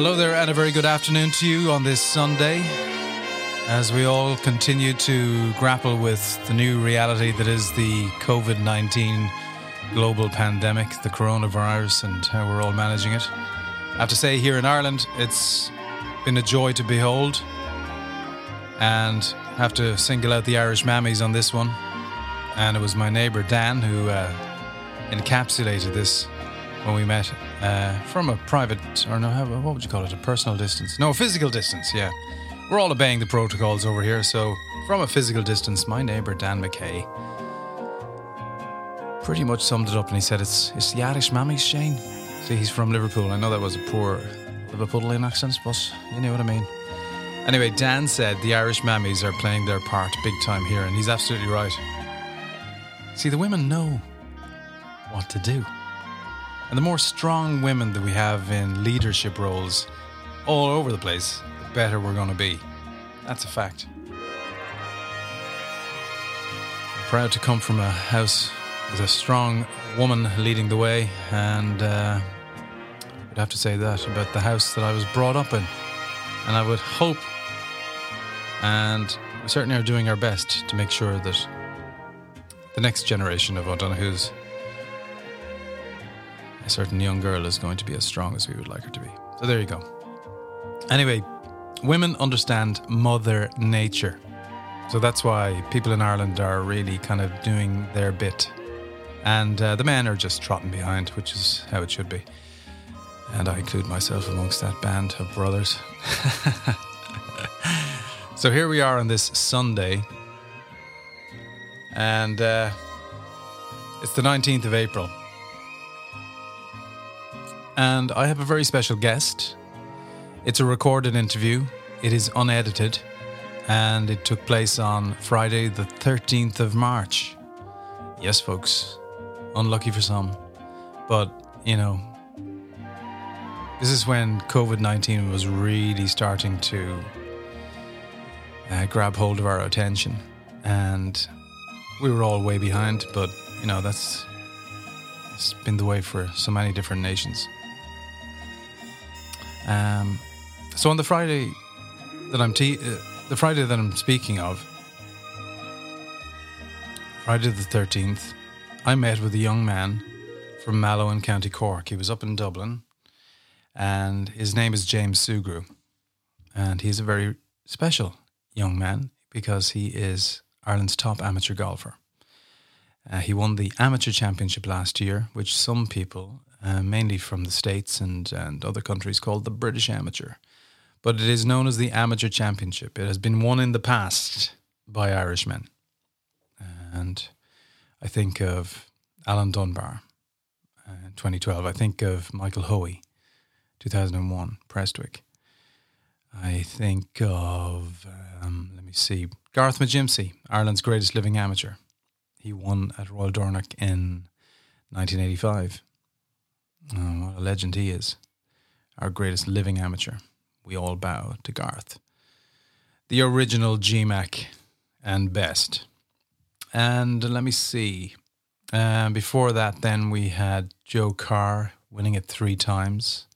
Hello there, and a very good afternoon to you on this Sunday as we all continue to grapple with the new reality that is the COVID 19 global pandemic, the coronavirus, and how we're all managing it. I have to say, here in Ireland, it's been a joy to behold, and have to single out the Irish mammies on this one. And it was my neighbour Dan who uh, encapsulated this when we met uh, from a private, or no, what would you call it? A personal distance? No, a physical distance, yeah. We're all obeying the protocols over here, so from a physical distance, my neighbour Dan McKay pretty much summed it up and he said, It's, it's the Irish mammies, Shane. See, he's from Liverpool. I know that was a poor Liverpoolian accent, but you know what I mean. Anyway, Dan said the Irish mammies are playing their part big time here, and he's absolutely right. See, the women know what to do. And the more strong women that we have in leadership roles all over the place, the better we're going to be. That's a fact. I'm proud to come from a house with a strong woman leading the way, and uh, I'd have to say that about the house that I was brought up in. And I would hope, and we certainly are doing our best to make sure that the next generation of O'Donoghue's a certain young girl is going to be as strong as we would like her to be. So there you go. Anyway, women understand Mother Nature. So that's why people in Ireland are really kind of doing their bit. And uh, the men are just trotting behind, which is how it should be. And I include myself amongst that band of brothers. so here we are on this Sunday. And uh, it's the 19th of April. And I have a very special guest. It's a recorded interview, it is unedited, and it took place on Friday, the 13th of March. Yes, folks, unlucky for some. But, you know, this is when COVID 19 was really starting to uh, grab hold of our attention. And we were all way behind, but, you know, that's it's been the way for so many different nations. Um, so on the Friday that I'm te- uh, the Friday that I'm speaking of, Friday the thirteenth, I met with a young man from Mallow in County Cork. He was up in Dublin, and his name is James Sugrue, and he's a very special young man because he is Ireland's top amateur golfer. Uh, he won the amateur championship last year, which some people uh, mainly from the States and, and other countries, called the British Amateur. But it is known as the Amateur Championship. It has been won in the past by Irishmen. And I think of Alan Dunbar, uh, 2012. I think of Michael Hoey, 2001, Prestwick. I think of, um, let me see, Garth McGimpsey, Ireland's greatest living amateur. He won at Royal Dornoch in 1985. Oh, what a legend he is. Our greatest living amateur. We all bow to Garth. The original GMAC and best. And let me see. Uh, before that, then we had Joe Carr winning it three times.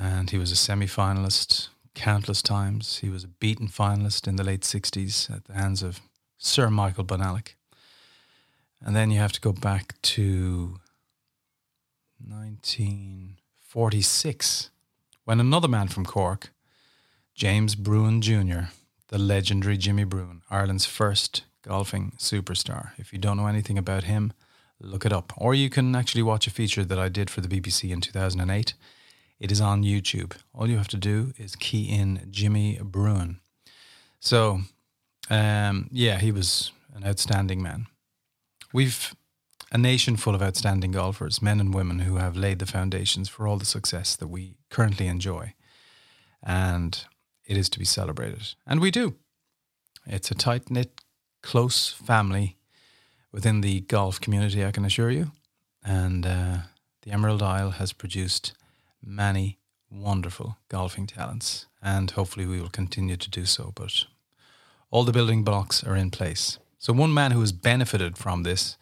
And he was a semi finalist countless times. He was a beaten finalist in the late 60s at the hands of Sir Michael Bonallack. And then you have to go back to 1946, when another man from Cork, James Bruen Jr., the legendary Jimmy Bruen, Ireland's first golfing superstar. If you don't know anything about him, look it up. Or you can actually watch a feature that I did for the BBC in 2008. It is on YouTube. All you have to do is key in Jimmy Bruen. So, um, yeah, he was an outstanding man. We've a nation full of outstanding golfers, men and women who have laid the foundations for all the success that we currently enjoy. And it is to be celebrated. And we do. It's a tight knit, close family within the golf community, I can assure you. And uh, the Emerald Isle has produced many wonderful golfing talents. And hopefully we will continue to do so. But all the building blocks are in place. So, one man who has benefited from this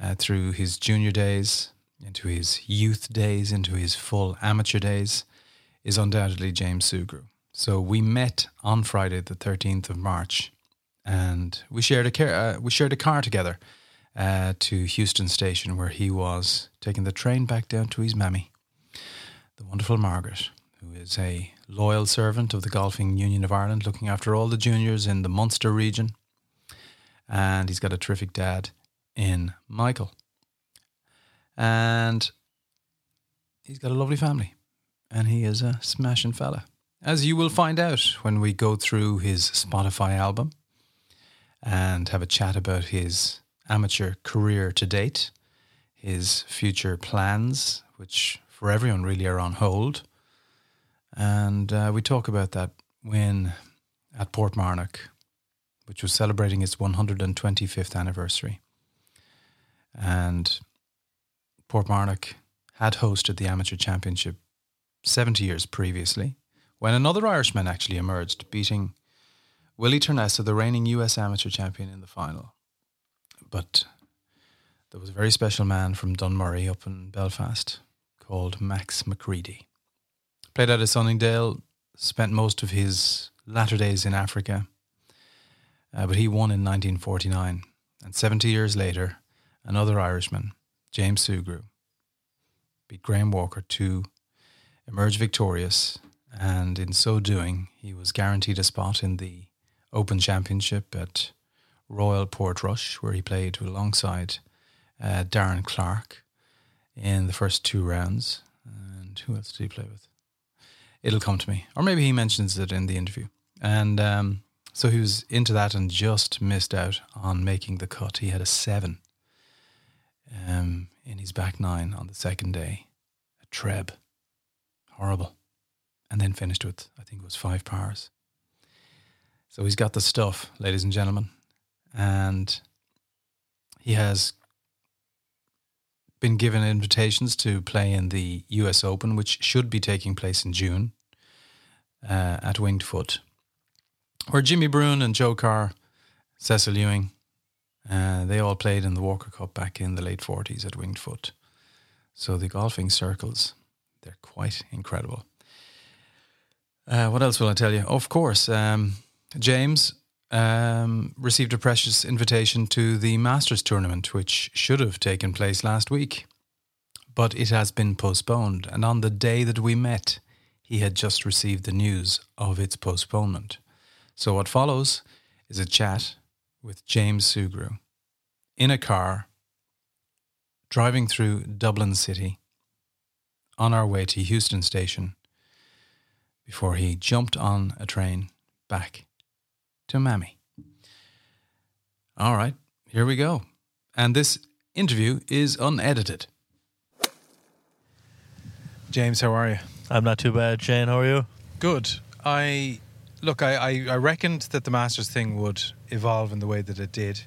uh, through his junior days, into his youth days, into his full amateur days, is undoubtedly James Sugrue. So we met on Friday, the 13th of March, and we shared a car, uh, we shared a car together uh, to Heuston Station, where he was taking the train back down to his mammy, the wonderful Margaret, who is a loyal servant of the Golfing Union of Ireland, looking after all the juniors in the Munster region. And he's got a terrific dad in Michael. And he's got a lovely family. And he is a smashing fella. As you will find out when we go through his Spotify album and have a chat about his amateur career to date, his future plans, which for everyone really are on hold. And uh, we talk about that win at Port Portmarnock, which was celebrating its 125th anniversary. And Portmarnock had hosted the Amateur Championship 70 years previously, when another Irishman actually emerged, beating Willie Turnesa, the reigning US Amateur Champion, in the final. But there was a very special man from Dunmurry up in Belfast called Max McCready. Played out of Sunningdale, spent most of his latter days in Africa, uh, but he won in 1949. And 70 years later, another Irishman, James Sugrue, beat Graham Walker to emerge victorious. And in so doing, he was guaranteed a spot in the Open Championship at Royal Portrush, where he played alongside uh, Darren Clarke in the first two rounds. And who else did he play with? It'll come to me. Or maybe he mentions it in the interview. And um, so he was into that and just missed out on making the cut. He had a seven um, in his back nine on the second day, a treb. Horrible. And then finished with, I think it was five pars. So he's got the stuff, ladies and gentlemen and he has been given invitations to play in the US Open, which should be taking place in June uh, at Winged Foot, where Jimmy Bruen and Joe Carr, Cecil Ewing, uh, they all played in the Walker Cup back in the late 40s at Winged Foot. So the golfing circles, they're quite incredible. Uh, what else will I tell you? Of course, um, James um, received a precious invitation to the Masters tournament, which should have taken place last week. But it has been postponed, and on the day that we met, he had just received the news of its postponement. So, what follows is a chat with James Sugrue in a car driving through Dublin City on our way to Heuston Station before he jumped on a train back to Mammy. All right, here we go. And this interview is unedited. James, how are you? I'm not too bad. Shane, how are you? Good. I look. I, I, I reckoned that the Masters thing would evolve in the way that it did.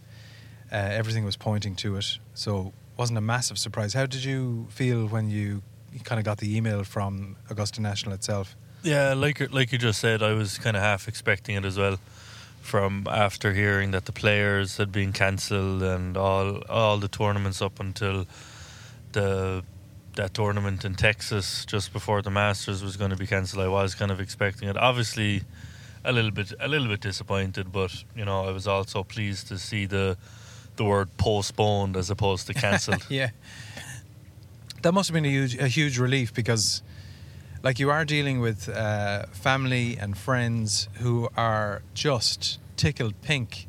Uh, everything was pointing to it, so wasn't a massive surprise. How did you feel when you kind of got the email from Augusta National itself? Yeah, like like you just said, I was kind of half expecting it as well from after hearing that the players had been cancelled and all all the tournaments up until the that tournament in Texas just before the Masters was going to be cancelled. I was kind of expecting it. Obviously, a little bit a little bit disappointed, but you know I was also pleased to see the the word postponed as opposed to cancelled. yeah, that must have been a huge a huge relief because like you are dealing with uh, family and friends who are just tickled pink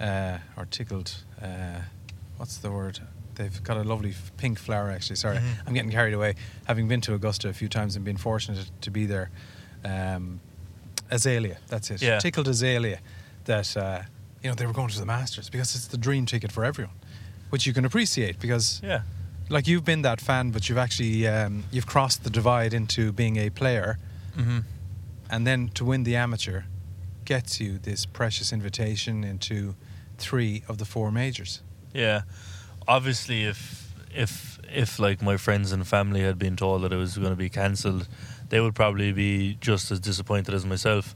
uh, or tickled uh, what's the word they've got a lovely pink flower actually sorry mm-hmm. i'm getting carried away having been to augusta a few times and been fortunate to be there um, azalea that's it yeah. tickled azalea that uh, you know they were going to the masters because it's the dream ticket for everyone which you can appreciate because yeah like you've been that fan, but you've actually um, you've crossed the divide into being a player, mm-hmm. and then to win the amateur gets you this precious invitation into three of the four majors. Yeah, obviously, if if if like my friends and family had been told that it was going to be cancelled, they would probably be just as disappointed as myself,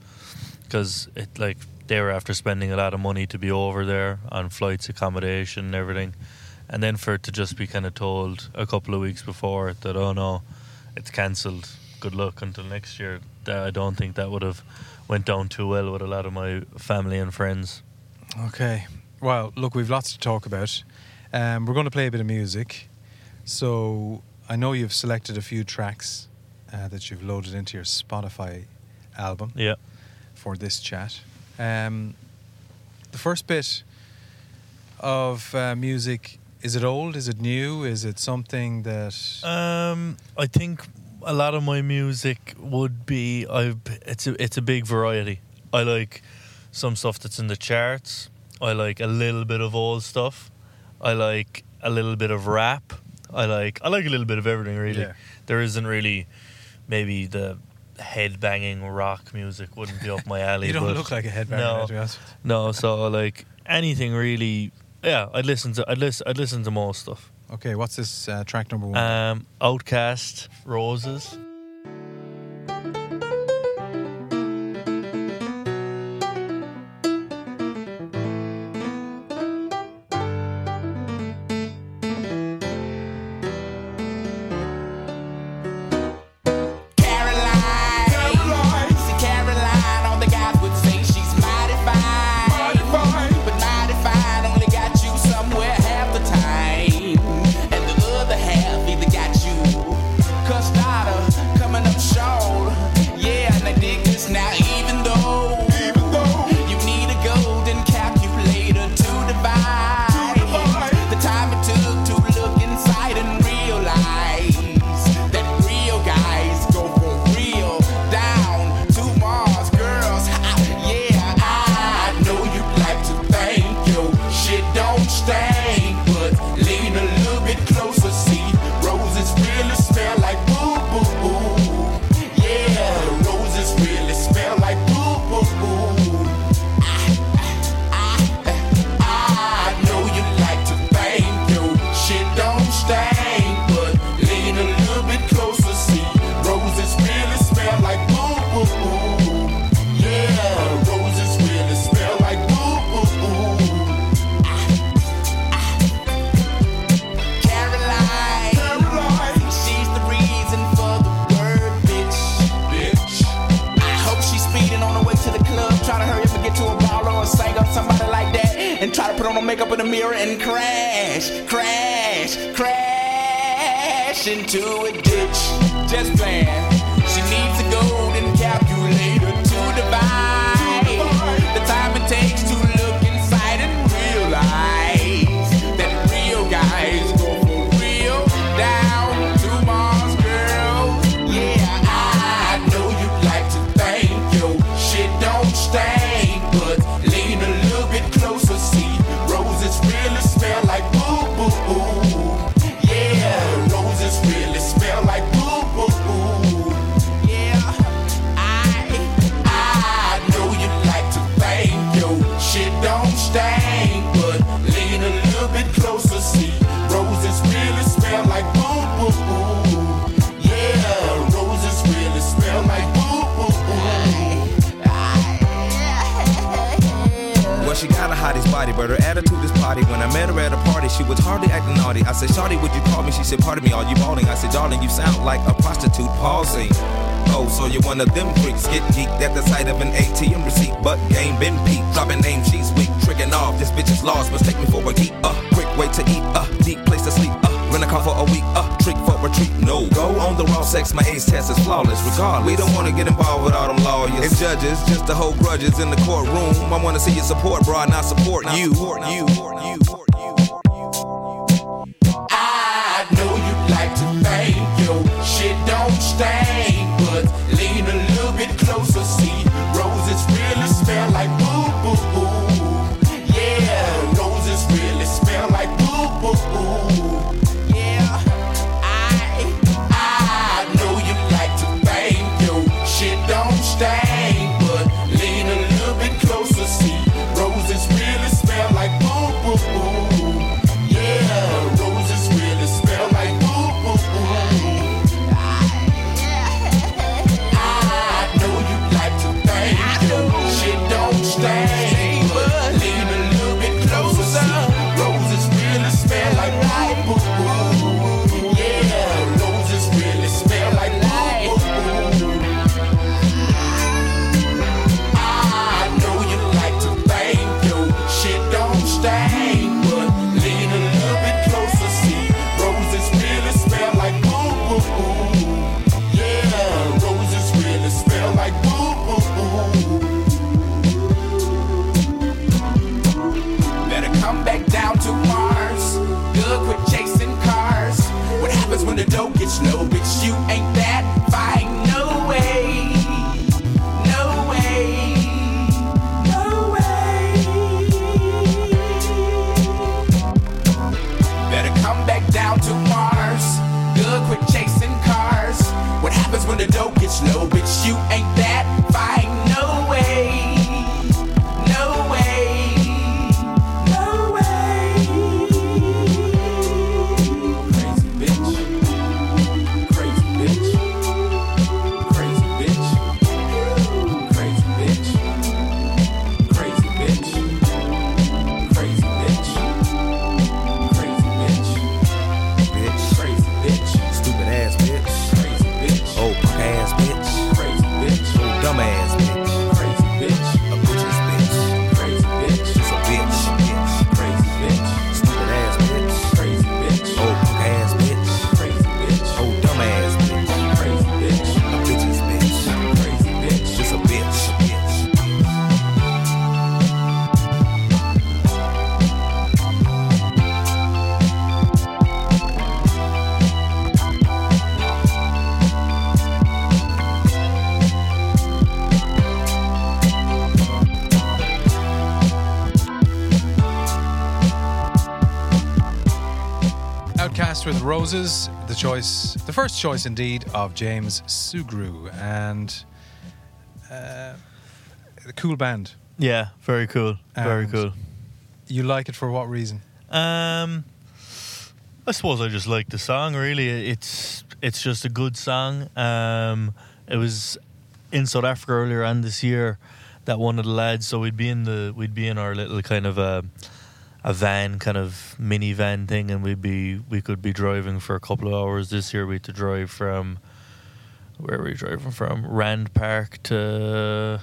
because it like they were after spending a lot of money to be over there on flights, accommodation, and everything and then for it to just be kind of told a couple of weeks before that oh no, it's cancelled. good luck until next year. I don't think that would have went down too well with a lot of my family and friends. Okay. Well, look, we've lots to talk about. Um, we're going to play a bit of music. So I know you've selected a few tracks uh, that you've loaded into your Spotify album. Yeah. For this chat. Um, the first bit of uh, music is it old? Is it new? Is it something that? Um, I think a lot of my music would be. I it's a it's a big variety. I like some stuff that's in the charts. I like a little bit of old stuff. I like a little bit of rap. I like I like a little bit of everything really. Yeah. There isn't really maybe the head banging rock music wouldn't be up my alley. you don't look like a headbanger. No. to be honest. no, so like anything really. Yeah, I'd listen to I'd listen I'd listen to more stuff. Okay, what's this uh, track number one? Um, OutKast, Roses. Mirror and crash, crash, crash into a ditch. Just playing. But her attitude is potty. When I met her at a party, she was hardly acting naughty. I said, Shawty, would you call me? She said, Pardon me, are you balling? I said, Darling, you sound like a prostitute pausing. Oh, so you're one of them freaks. Get geeked at the sight of an ATM receipt. But game been peaked. Dropping name, she's weak. Tricking off, this bitch is lost. Mistake me for a geek. Uh, quick way to eat. Uh, deep place to sleep. Rent a car for a week. Uh, trick for retreat. No, go on the raw sex. My ace test is flawless. Regardless, we don't want to get involved with all them lawyers and judges. Just to hold grudges in the courtroom. I want to see your support, bro. Not support you. You. You. With Roses, the choice, the first choice indeed of James Sugrue, and uh, a cool band. Yeah, very cool. Very cool. You like it for what reason? Um, I suppose I just like the song. Really, it's it's just a good song. Um, it was in South Africa earlier on this year that one of the lads. So we'd be in the we'd be in our little kind of a a van, kind of mini van thing, and we'd be we could be driving for a couple of hours. This year we had to drive from where were we driving from Rand Park to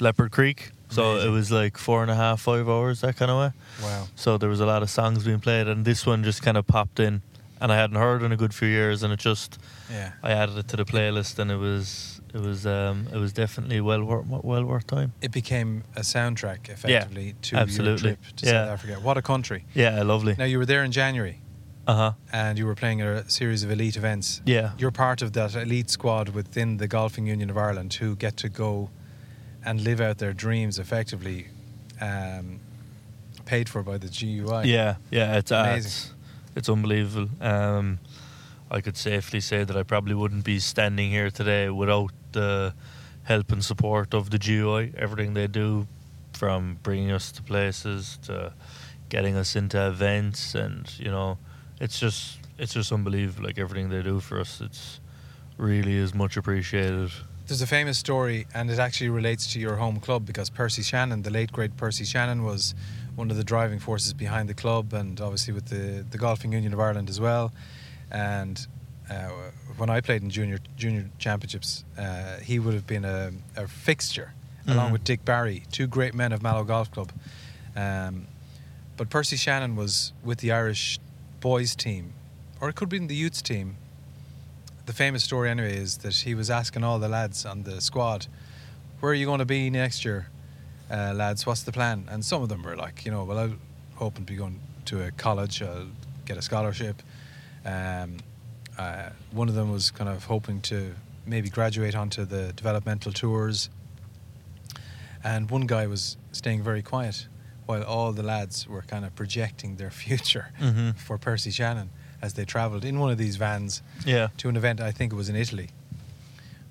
Leopard Creek. So Amazing. it was like four and a half, five hours that kind of way. Wow. So there was a lot of songs being played, and this one just kind of popped in, and I hadn't heard in a good few years, and it just Yeah. I added it to the playlist, and it was it was um, it was definitely well worth well worth time. It became a soundtrack effectively to absolutely. your trip to Yeah. South Africa. What a country. Yeah, lovely. Now you were there in January Uh huh. and you were playing a series of elite events. Yeah. You're part of that elite squad within the Golfing Union of Ireland who get to go and live out their dreams effectively, um, paid for by the GUI. Yeah, yeah, it's uh, Amazing. it's, it's unbelievable. Um, I could safely say that I probably wouldn't be standing here today without the help and support of the GUI. Everything they do, from bringing us to places to getting us into events, and you know, it's just it's just unbelievable. Like everything they do for us, it's really is much appreciated. There's a famous story, and it actually relates to your home club because Percy Shannon, the late great Percy Shannon, was one of the driving forces behind the club, and obviously with the the Golfing Union of Ireland as well. And uh, when I played in junior junior championships, uh, he would have been a, a fixture along Mhm. with Dick Barry, two great men of Mallow Golf Club. Um, but Percy Shannon was with the Irish boys team, or it could be in the youths team. The famous story, anyway, is that he was asking all the lads on the squad, "Where are you going to be next year, uh, lads? What's the plan?" And some of them were like, "You know, well, I'm hoping to be going to a college, I'll get a scholarship." Um, uh, one of them was kind of hoping to maybe graduate onto the developmental tours. And one guy was staying very quiet while all the lads were kind of projecting their future Mhm. for Percy Shannon as they travelled in one of these vans Yeah, to an event, I think it was in Italy.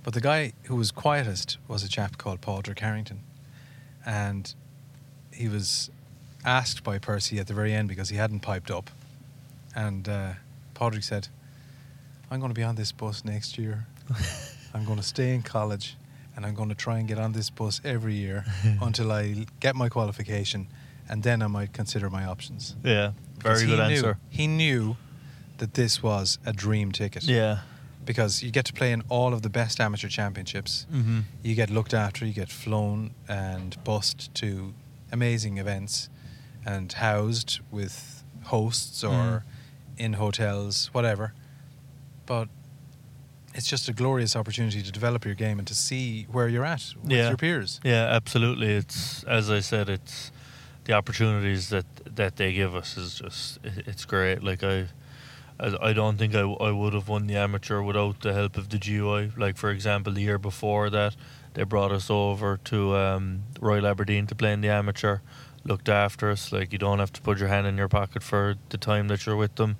But the guy who was quietest was a chap called Paul Padraig Harrington. And he was asked by Percy at the very end because he hadn't piped up. And uh, Padraig said, I'm going to be on this bus next year. I'm going to stay in college and I'm going to try and get on this bus every year until I get my qualification and then I might consider my options. yeah, very good knew- answer. He knew that this was a dream ticket Yeah. because you get to play in all of the best amateur championships. Mm-hmm. You get looked after, you get flown and bussed to amazing events and housed with hosts or Mm. In hotels, whatever. But it's just a glorious opportunity to develop your game and to see where you're at with Yeah. your peers. Yeah, absolutely. It's as I said, it's the opportunities that that they give us is just it's great. Like I, I I don't think I, I would have won the amateur without the help of the GUI. Like for example, the year before that, they brought us over to um, Royal Aberdeen to play in the amateur. Looked after us. Like you don't have to put your hand in your pocket for the time that you're with them.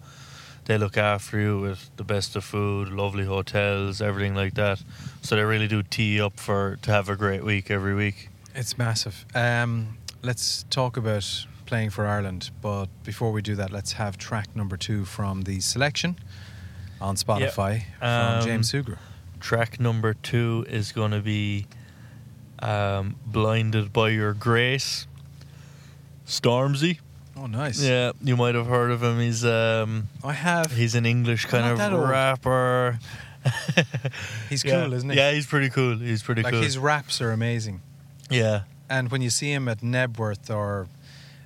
They look after you with the best of food, lovely hotels, everything like that. So they really do tee up for to have a great week every week. It's massive. Um, let's talk about playing for Ireland, but before we do that, let's have track number two from the selection on Spotify Um, from James Sugrue. Track number two is going to be um, "Blinded by Your Grace." Stormzy. Oh, nice. Yeah, you might have heard of him. He's um, I have. he's an English kind Not of old. rapper. He's Yeah. cool, isn't he? Yeah, he's pretty cool. He's pretty Like cool. his raps are amazing. yeah, And when you see him at Knebworth or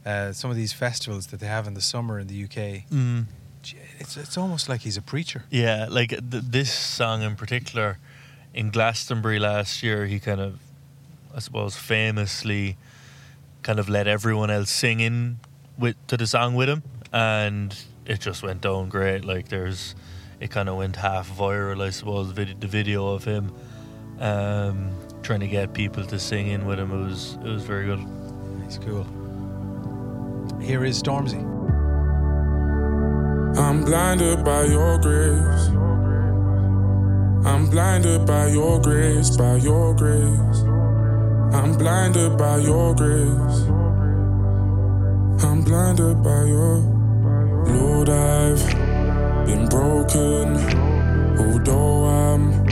uh, some of these festivals that they have in the summer in the UK, mm, gee, it's it's almost like he's a preacher. yeah. Like th- this song in particular, in Glastonbury last year, he kind of, I suppose, famously, kind of let everyone else sing in with to the song with him, and it just went down great. Like there's, it kind of went half viral, I suppose. Vid- the video of him, um, trying to get people to sing in with him. It was it was very good. It's cool. Here is Stormzy. I'm blinded by your grace. I'm blinded by your grace, by your grace. I'm blinded by your grace. I'm blinded by your Lord. I've been broken, although I'm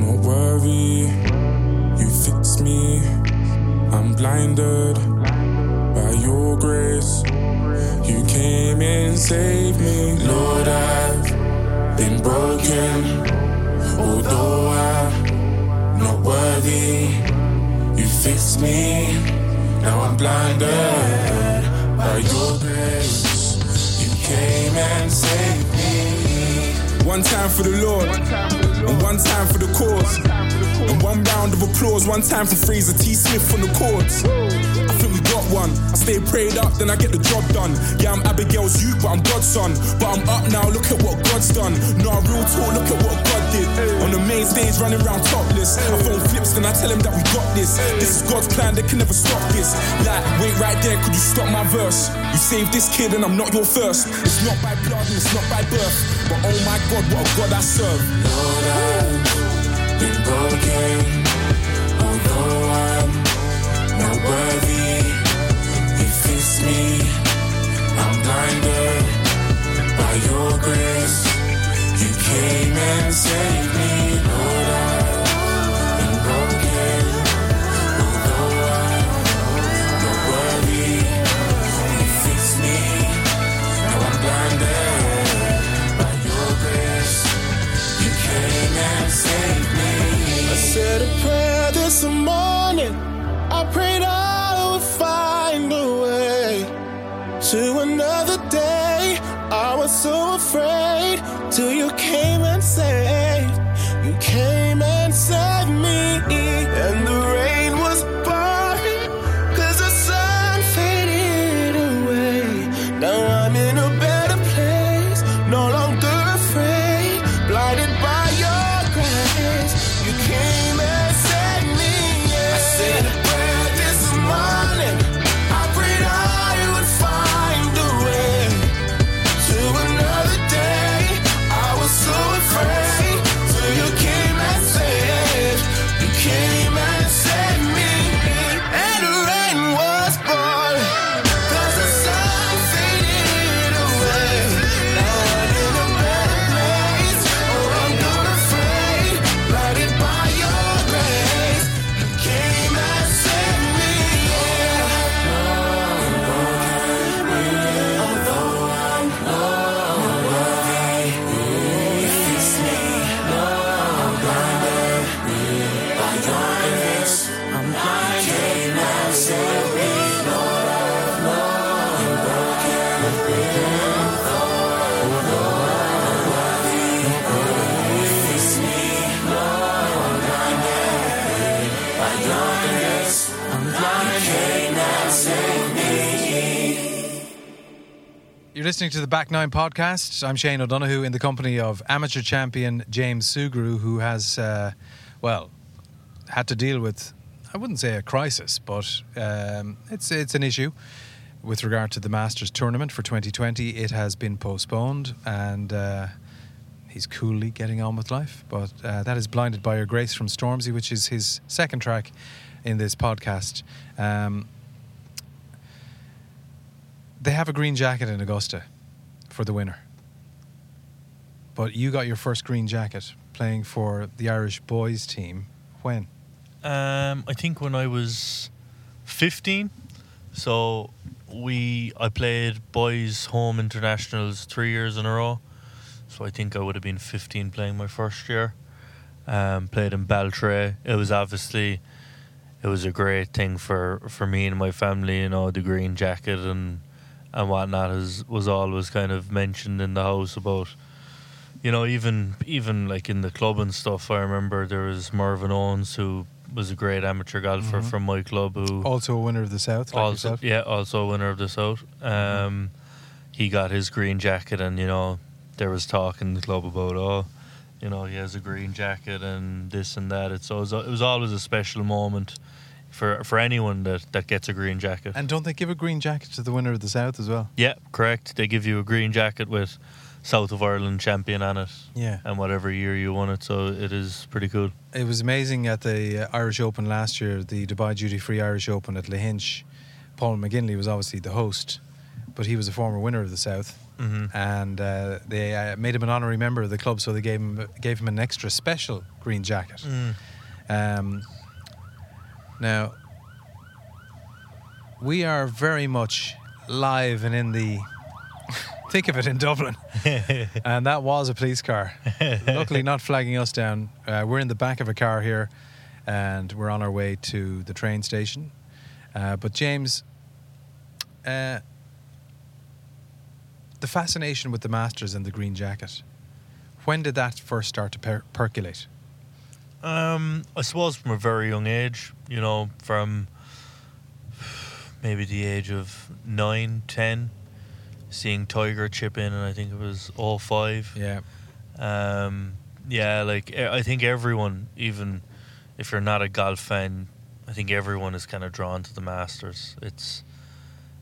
not worthy. You fix me. I'm blinded by your grace. You came and saved me. Lord, I've been broken. Although I'm not worthy, you fixed me. Now I'm blinded by your grace. You came and saved me. One time for the Lord, and one time for the cause. And one round of applause, one time for Fraser T. Smith on the chords. One. I stay prayed up, then I get the job done. Yeah, I'm Abigail's youth, but I'm God's son. But I'm up now, look at what God's done. No, real talk, look at what God did. On the main stage, running around topless. I phone flips, then I tell him that we got this. This is God's plan, they can never stop this. Like, wait right there, could you stop my verse? You saved this kid, and I'm not your first. It's not by blood, and it's not by birth. But oh my God, what a God I serve. Lord, I've been broken. Grace. You came and saved me, Lord. I said a prayer this morning. I prayed I would find a way to another day. So afraid till you came and saved. You came listening to the Back Nine podcast. I'm Shane O'Donoghue in the company of amateur champion James Sugrue, who has, uh, well, had to deal with, I wouldn't say a crisis, but um, it's it's an issue with regard to the Masters tournament for 2020. It has been postponed, and uh, he's coolly getting on with life. But uh, that is "Blinded by Your Grace" from Stormzy, which is his second track in this podcast. Um, they have a green jacket in Augusta for the winner. But you got your first green jacket playing for the Irish boys team. When? Um, I think when I was 15, so we I played boys home internationals three years in a row. So I think I would have been 15 playing my first year. Um, played in Baltray. It was obviously it was a great thing for, for me and my family. You know, the green jacket and and whatnot is, was always kind of mentioned in the house about you know even even like in the club and stuff. I remember there was Marvin Owens who was a great amateur golfer Mhm. from my club who Also a winner of the South, like also yourself. yeah also a winner of the south um he got his green jacket and you know there was talk in the club about oh you know he has a green jacket and this and that it's always, it was always a special moment for for anyone that that gets a green jacket And don't they give a green jacket to the winner of the South as well? yeah correct they give you a green jacket with south of ireland champion on it Yeah. and whatever year you won it so it is pretty cool It was amazing at the uh, Irish Open last year, the Dubai Duty Free Irish Open at Lahinch. Paul McGinley was obviously the host, but he was a former winner of the South. mm-hmm. And uh, they uh, made him an honorary member of the club, so they gave him gave him an extra special green jacket. Mm. Um, now, we are very much live and in the thick of it in Dublin, and that was a police car. Luckily, not flagging us down. Uh, we're in the back of a car here, and we're on our way to the train station. Uh, but James, uh, the fascination with the Masters and the green jacket. When did that first start to per- percolate? Um, I suppose from a very young age, you know, from maybe the age of nine, ten, seeing Tiger chip in, and I think it was all five. Yeah. Um, yeah, like I think everyone, even if you're not a golf fan, I think everyone is kind of drawn to the Masters. It's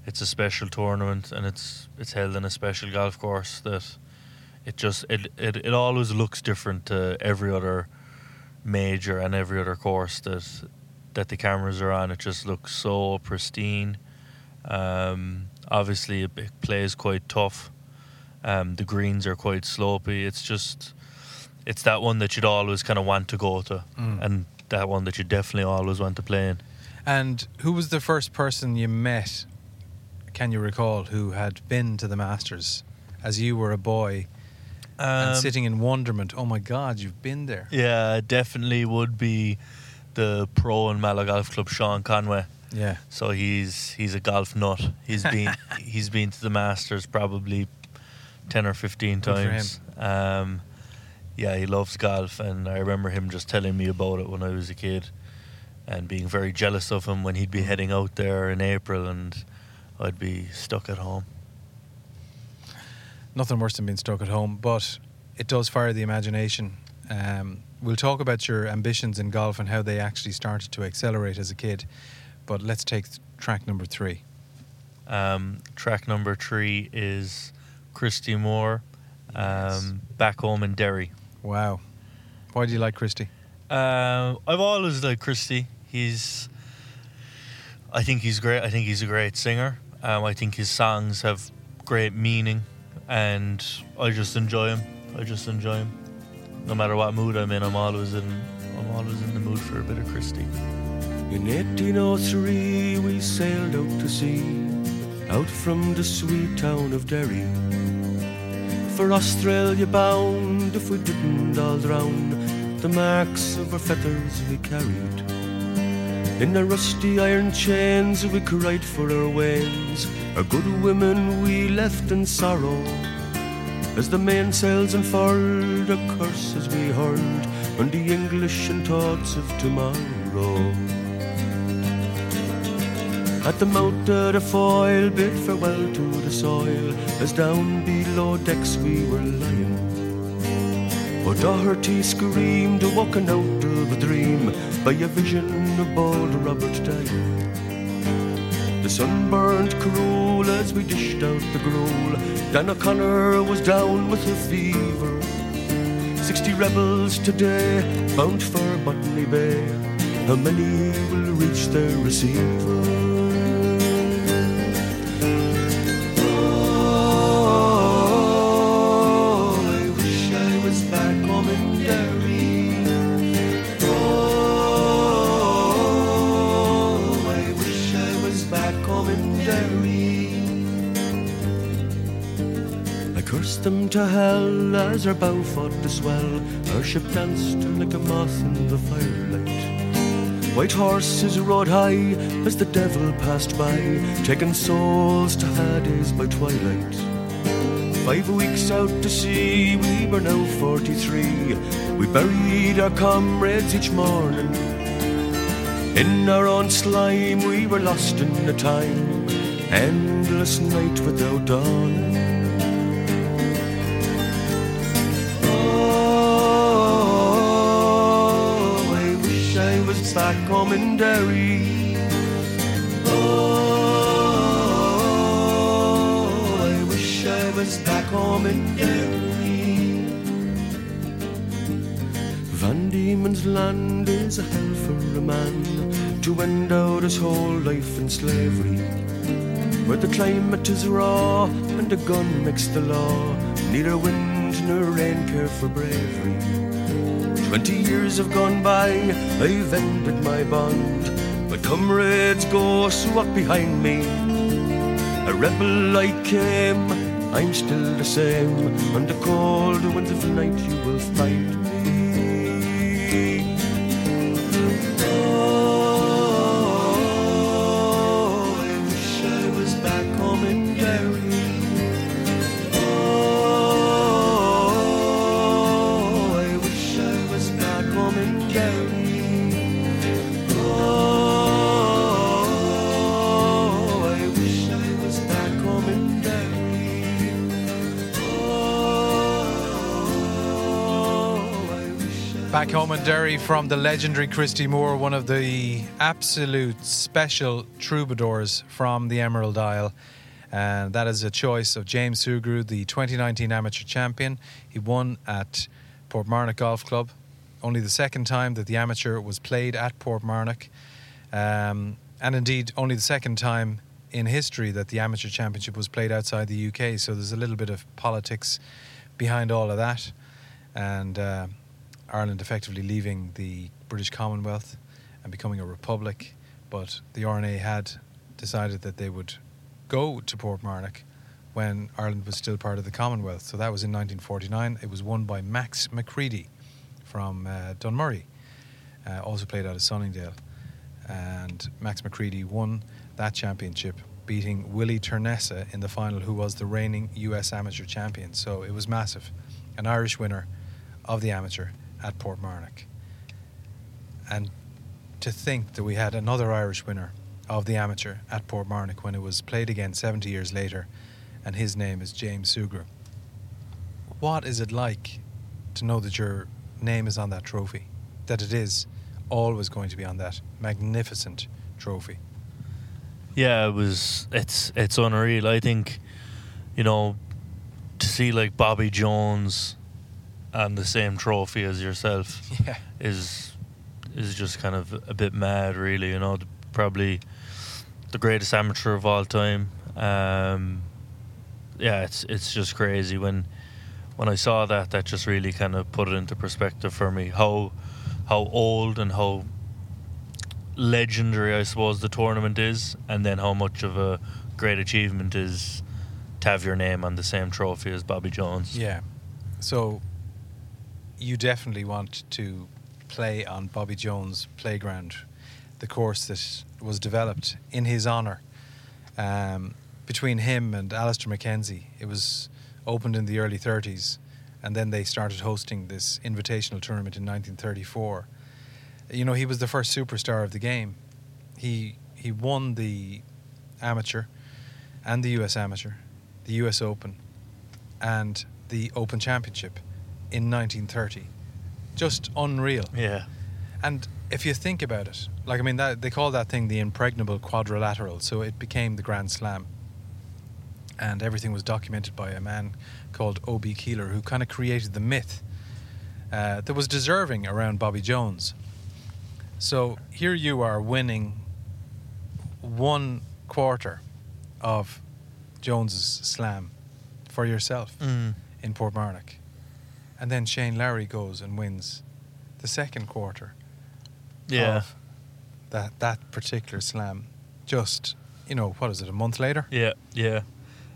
it's a special tournament, and it's it's held in a special golf course that it just it it, it always looks different to every other major and every other course that that the cameras are on. It just looks so pristine. Um, obviously, it, it plays quite tough. Um, the greens are quite slopey. It's just, it's that one that you'd always kind of want to go to, Mm. and that one that you definitely always want to play in. And who was the first person you met? Can you recall who had been to the Masters as you were a boy and Um, sitting in wonderment? Oh my God, you've been there. Yeah, definitely would be the pro in Mallow Golf Club, Sean Conway. Yeah. So he's he's a golf nut. He's been he's been to the Masters probably ten or fifteen Good for him. times. Um, yeah, he loves golf, and I remember him just telling me about it when I was a kid, and being very jealous of him when he'd be heading out there in April, and I'd be stuck at home. Nothing worse than being stuck at home, but it does fire the imagination. Um, we'll talk about your ambitions in golf and how they actually started to accelerate as a kid. But let's take track number three. Um, track number three is Christy Moore, um, back home in Derry. Wow. Why do you like Christy? Uh, I've always liked Christy. He's, I think he's great. I think he's a great singer. Um, I think his songs have great meaning, and I just enjoy him. I just enjoy him. No matter what mood I'm in, I'm always in. I'm always in the mood for a bit of Christy. In 1803 we sailed out to sea, out from the sweet town of Derry. For Australia bound, if we didn't all drown, the marks of our feathers we carried. In the rusty iron chains we cried for our wains, our good women we left in sorrow. As the mainsails unfurled, a curse as we heard on the English and thoughts of tomorrow. At the mouth of the Foyle, bid farewell to the soil, as down below decks we were lying. But Doherty screamed, walking out of a dream, by a vision of bold Robert dying. The sun burned cruel as we dished out the gruel. Dan O'Connor was down with a fever. Sixty rebels today bound for Botany Bay. How many will reach their receiver? To hell as our bow fought to swell. Our ship danced like a moth in the firelight. White horses rode high as the devil passed by, taking souls to Hades by twilight. Five weeks out to sea, we were now 43. We buried our comrades each morning. In our own slime, we were lost in the time. Endless night without dawn. Home in Oh, I wish I was back home in Derry. Van Diemen's Land is a hell for a man to end out his whole life in slavery. Where the climate is raw and the gun makes the law. Neither wind nor rain care for bravery. Twenty years have gone by, I've ended my bond. My comrades go so walk behind me. A rebel I came, I'm still the same. On the cold winds of night you will find me. In Derry from the legendary Christy Moore, one of the absolute special troubadours from the Emerald Isle. And that is a choice of James Sugrue, the 2019 amateur champion. He won at Portmarnock Golf Club. Only the second time that the amateur was played at Portmarnock. Um, and indeed, only the second time in history that the amateur championship was played outside the UK. So there's a little bit of politics behind all of that. And uh, Ireland effectively leaving the British Commonwealth and becoming a republic. But the R&A had decided that they would go to Portmarnock when Ireland was still part of the Commonwealth. So that was in 1949. It was won by Max McCready from uh, Dunmurry, uh, also played out of Sunningdale. And Max McCready won that championship, beating Willie Turnesa in the final, who was the reigning US amateur champion. So it was massive. An Irish winner of the amateur at Portmarnock. And to think that we had another Irish winner of the amateur at Portmarnock when it was played again 70 years later, and his name is James Sugrue. What is it like to know that your name is on that trophy? That it is always going to be on that magnificent trophy? Yeah, it was. It's it's unreal. I think, you know, to see like Bobby Jones and the same trophy as yourself Yeah. is is just kind of a bit mad, really. You know, probably the greatest amateur of all time. Um, yeah, it's it's just crazy when when I saw that. That just really kind of put it into perspective for me how how old and how legendary I suppose the tournament is, and then how much of a great achievement is to have your name on the same trophy as Bobby Jones. Yeah. So you definitely want to play on Bobby Jones' playground, the course that was developed in his honour. Um, between him and Alister MacKenzie, it was opened in the early 30s, and then they started hosting this invitational tournament in 1934. You know, he was the first superstar of the game. He he won the Amateur and the US Amateur, the US Open, and the Open Championship in 1930. Just unreal. Yeah. And if you think about it, like I mean, that they call that thing the impregnable quadrilateral. So it became the Grand Slam, and everything was documented by a man called O.B. Keeler, who kind of created the myth uh, that was deserving around Bobby Jones. So here you are winning one quarter of Jones's slam for yourself Mm. in Portmarnock, and then Shane Lowry goes and wins the second quarter Yeah. of that that particular slam. Just you know, what is it? A month later? Yeah, yeah,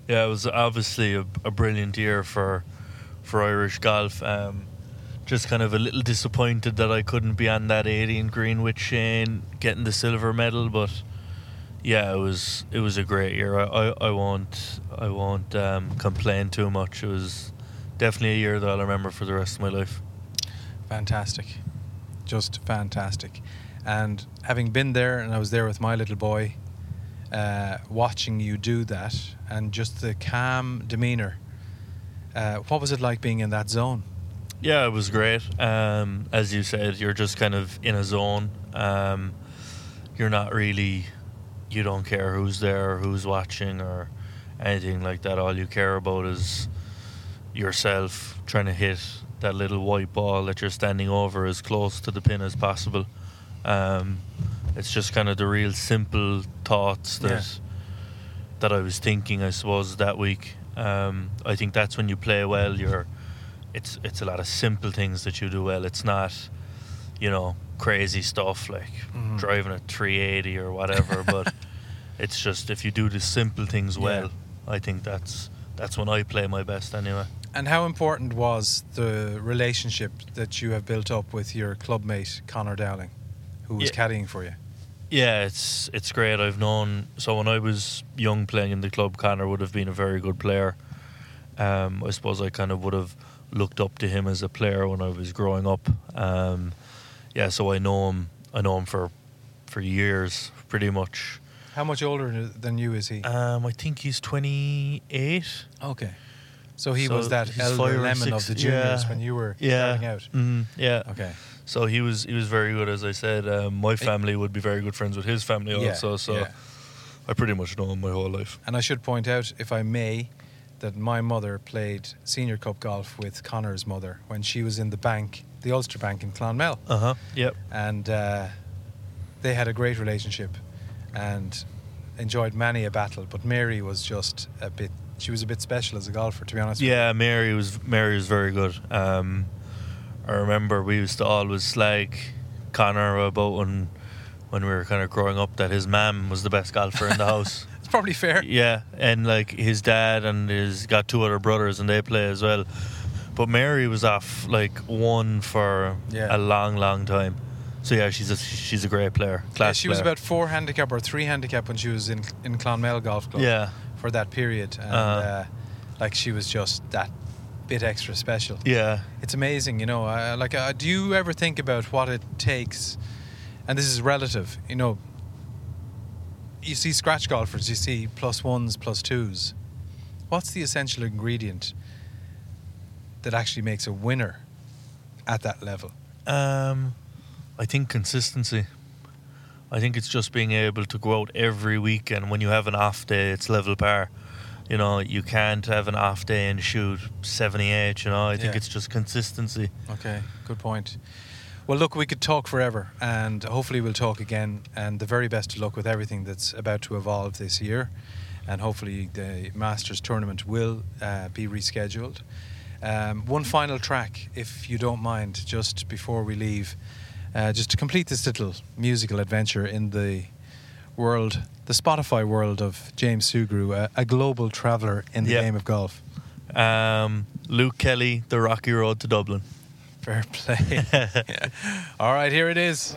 yeah. It was obviously a, a brilliant year for for Irish golf. Um, just kind of a little disappointed that I couldn't be on that 18 green with Shane getting the silver medal, but yeah, it was it was a great year. I, I, I won't I won't um, complain too much. It was definitely a year that I'll remember for the rest of my life. Fantastic, just fantastic. And having been there, and I was there with my little boy, uh, watching you do that, and just the calm demeanor. Uh, what was it like being in that zone? Yeah, it was great. Um, as you said, you're just kind of in a zone. Um, you're not really, you don't care who's there, or who's watching, or anything like that. All you care about is yourself trying to hit that little white ball that you're standing over as close to the pin as possible. Um, it's just kind of the real simple thoughts that Yeah. that I was thinking. I suppose that week. Um, I think that's when you play well. You're it's it's a lot of simple things that you do well. It's not, you know, crazy stuff like Mhm. driving a 380 or whatever. but it's just if you do the simple things Yeah. well, I think that's that's when I play my best anyway. And how important was the relationship that you have built up with your clubmate Connor Dowling, who was Yeah. caddying for you? Yeah, it's it's great. I've known so when I was young playing in the club, Connor would have been a very good player. Um, I suppose I kind of would have looked up to him as a player when I was growing up. Um, yeah, so I know him. I know him for for years, pretty much. How much older than you is he? Um, I think he's twenty eight. okay. So he so was that elder lemon of the juniors yeah. when you were Yeah. starting out. Mm, yeah. Okay. So he was he was very good, as I said. Um, my family would be very good friends with his family Yeah, also. So yeah. I pretty much know him my whole life. And I should point out, if I may, that my mother played senior cup golf with Connor's mother when she was in the bank, the Ulster Bank in Clonmel. Uh huh. Yep. and uh, they had a great relationship and enjoyed many a battle. But Mary was just a bit. She was a bit special as a golfer, to be honest. Yeah, Mary was Mary was very good. Um, I remember we used to always slag Connor about when when we were kind of growing up that his mam was the best golfer in the house. it's probably fair. Yeah, and like his dad and his got two other brothers and they play as well. But Mary was off like one for Yeah. a long, long time. So yeah, she's a she's a great player. Class Yeah, she was about four handicap or three handicap when she was in in Clonmel Golf Club. Yeah. For that period, and Uh-huh. uh, like she was just that bit extra special. Yeah. It's amazing, you know. Uh, like, uh, do you ever think about what it takes? And this is relative, you know. You see scratch golfers, you see plus ones, plus twos. What's the essential ingredient that actually makes a winner at that level? Um, I think consistency. I think it's just being able to go out every week, and When you have an off day, it's level par. You know, you can't have an off day and shoot 78. You know, I think Yeah. it's just consistency. Okay, good point. Well, look, we could talk forever, and hopefully we'll talk again. And the very best of luck with everything that's about to evolve this year, and hopefully the Masters tournament will uh, be rescheduled. Um, one final track, if you don't mind, just before we leave, uh, just to complete this little musical adventure in the world, the Spotify world of James Sugrue, a, a global traveller in the Yeah. game of golf. Um, Luke Kelly, The Rocky Road to Dublin. Fair play. All right, here it is.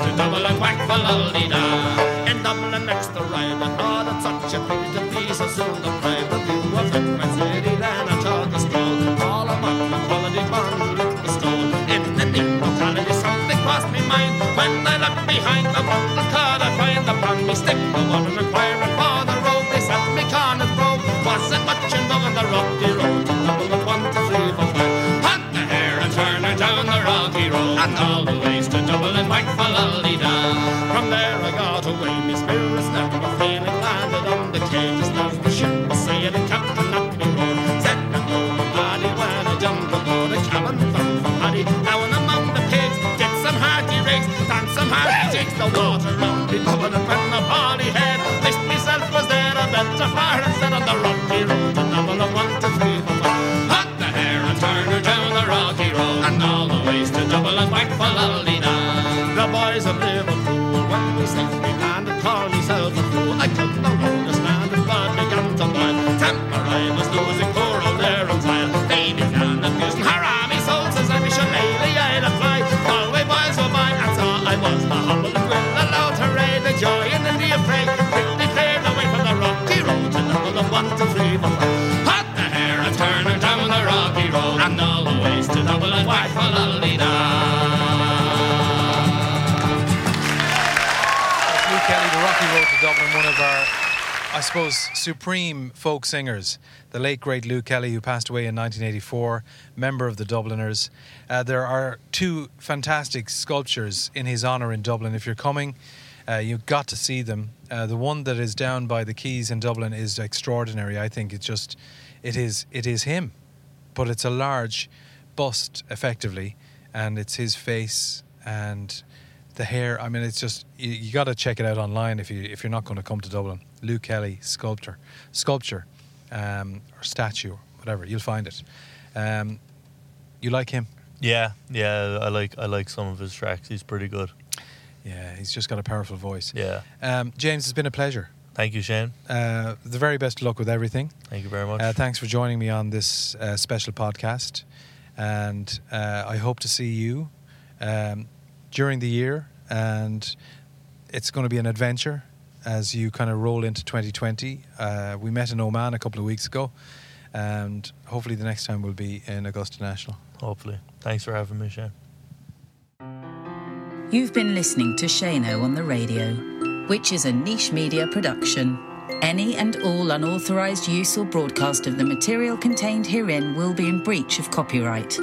All to double and whack for lolly in Dublin next arrival and all that such a pity to be so soon deprived of view of it when city then I took a stroll all among the quality bond was stole in the neat locality something crossed me mind. When I looked behind the bundle card I find upon me stick the and the party head wished myself was there a better far of our, I suppose, supreme folk singers. The late great Luke Kelly, who passed away in 1984, member of the Dubliners. Uh, there are two fantastic sculptures in his honour in Dublin. If you're coming, uh, you've got to see them. Uh, the one that is down by the quays in Dublin is extraordinary. I think it's just, it is, it is him, but it's a large bust, effectively, and it's his face and the hair. I mean, it's just you, you got to check it out online if you if you're not going to come to Dublin. Luke Kelly sculptor, sculpture, um, or statue, or whatever. You'll find it. Um, you like him? Yeah, yeah, I like I like some of his tracks. He's pretty good. Yeah, he's just got a powerful voice. Yeah. Um, James, it's been a pleasure. Thank you, Shane. Uh, the very best of luck with everything. Thank you very much. Uh, thanks for joining me on this uh, special podcast, and uh, I hope to see you um, during the year. And it's going to be an adventure as you kind of roll into 2020. Uh, we met in Oman a couple of weeks ago, and hopefully the next time we'll be in Augusta National. Hopefully. Thanks for having me, Shane. You've been listening to Shano on the radio, which is a niche media production. Any and all unauthorized use or broadcast of the material contained herein will be in breach of copyright.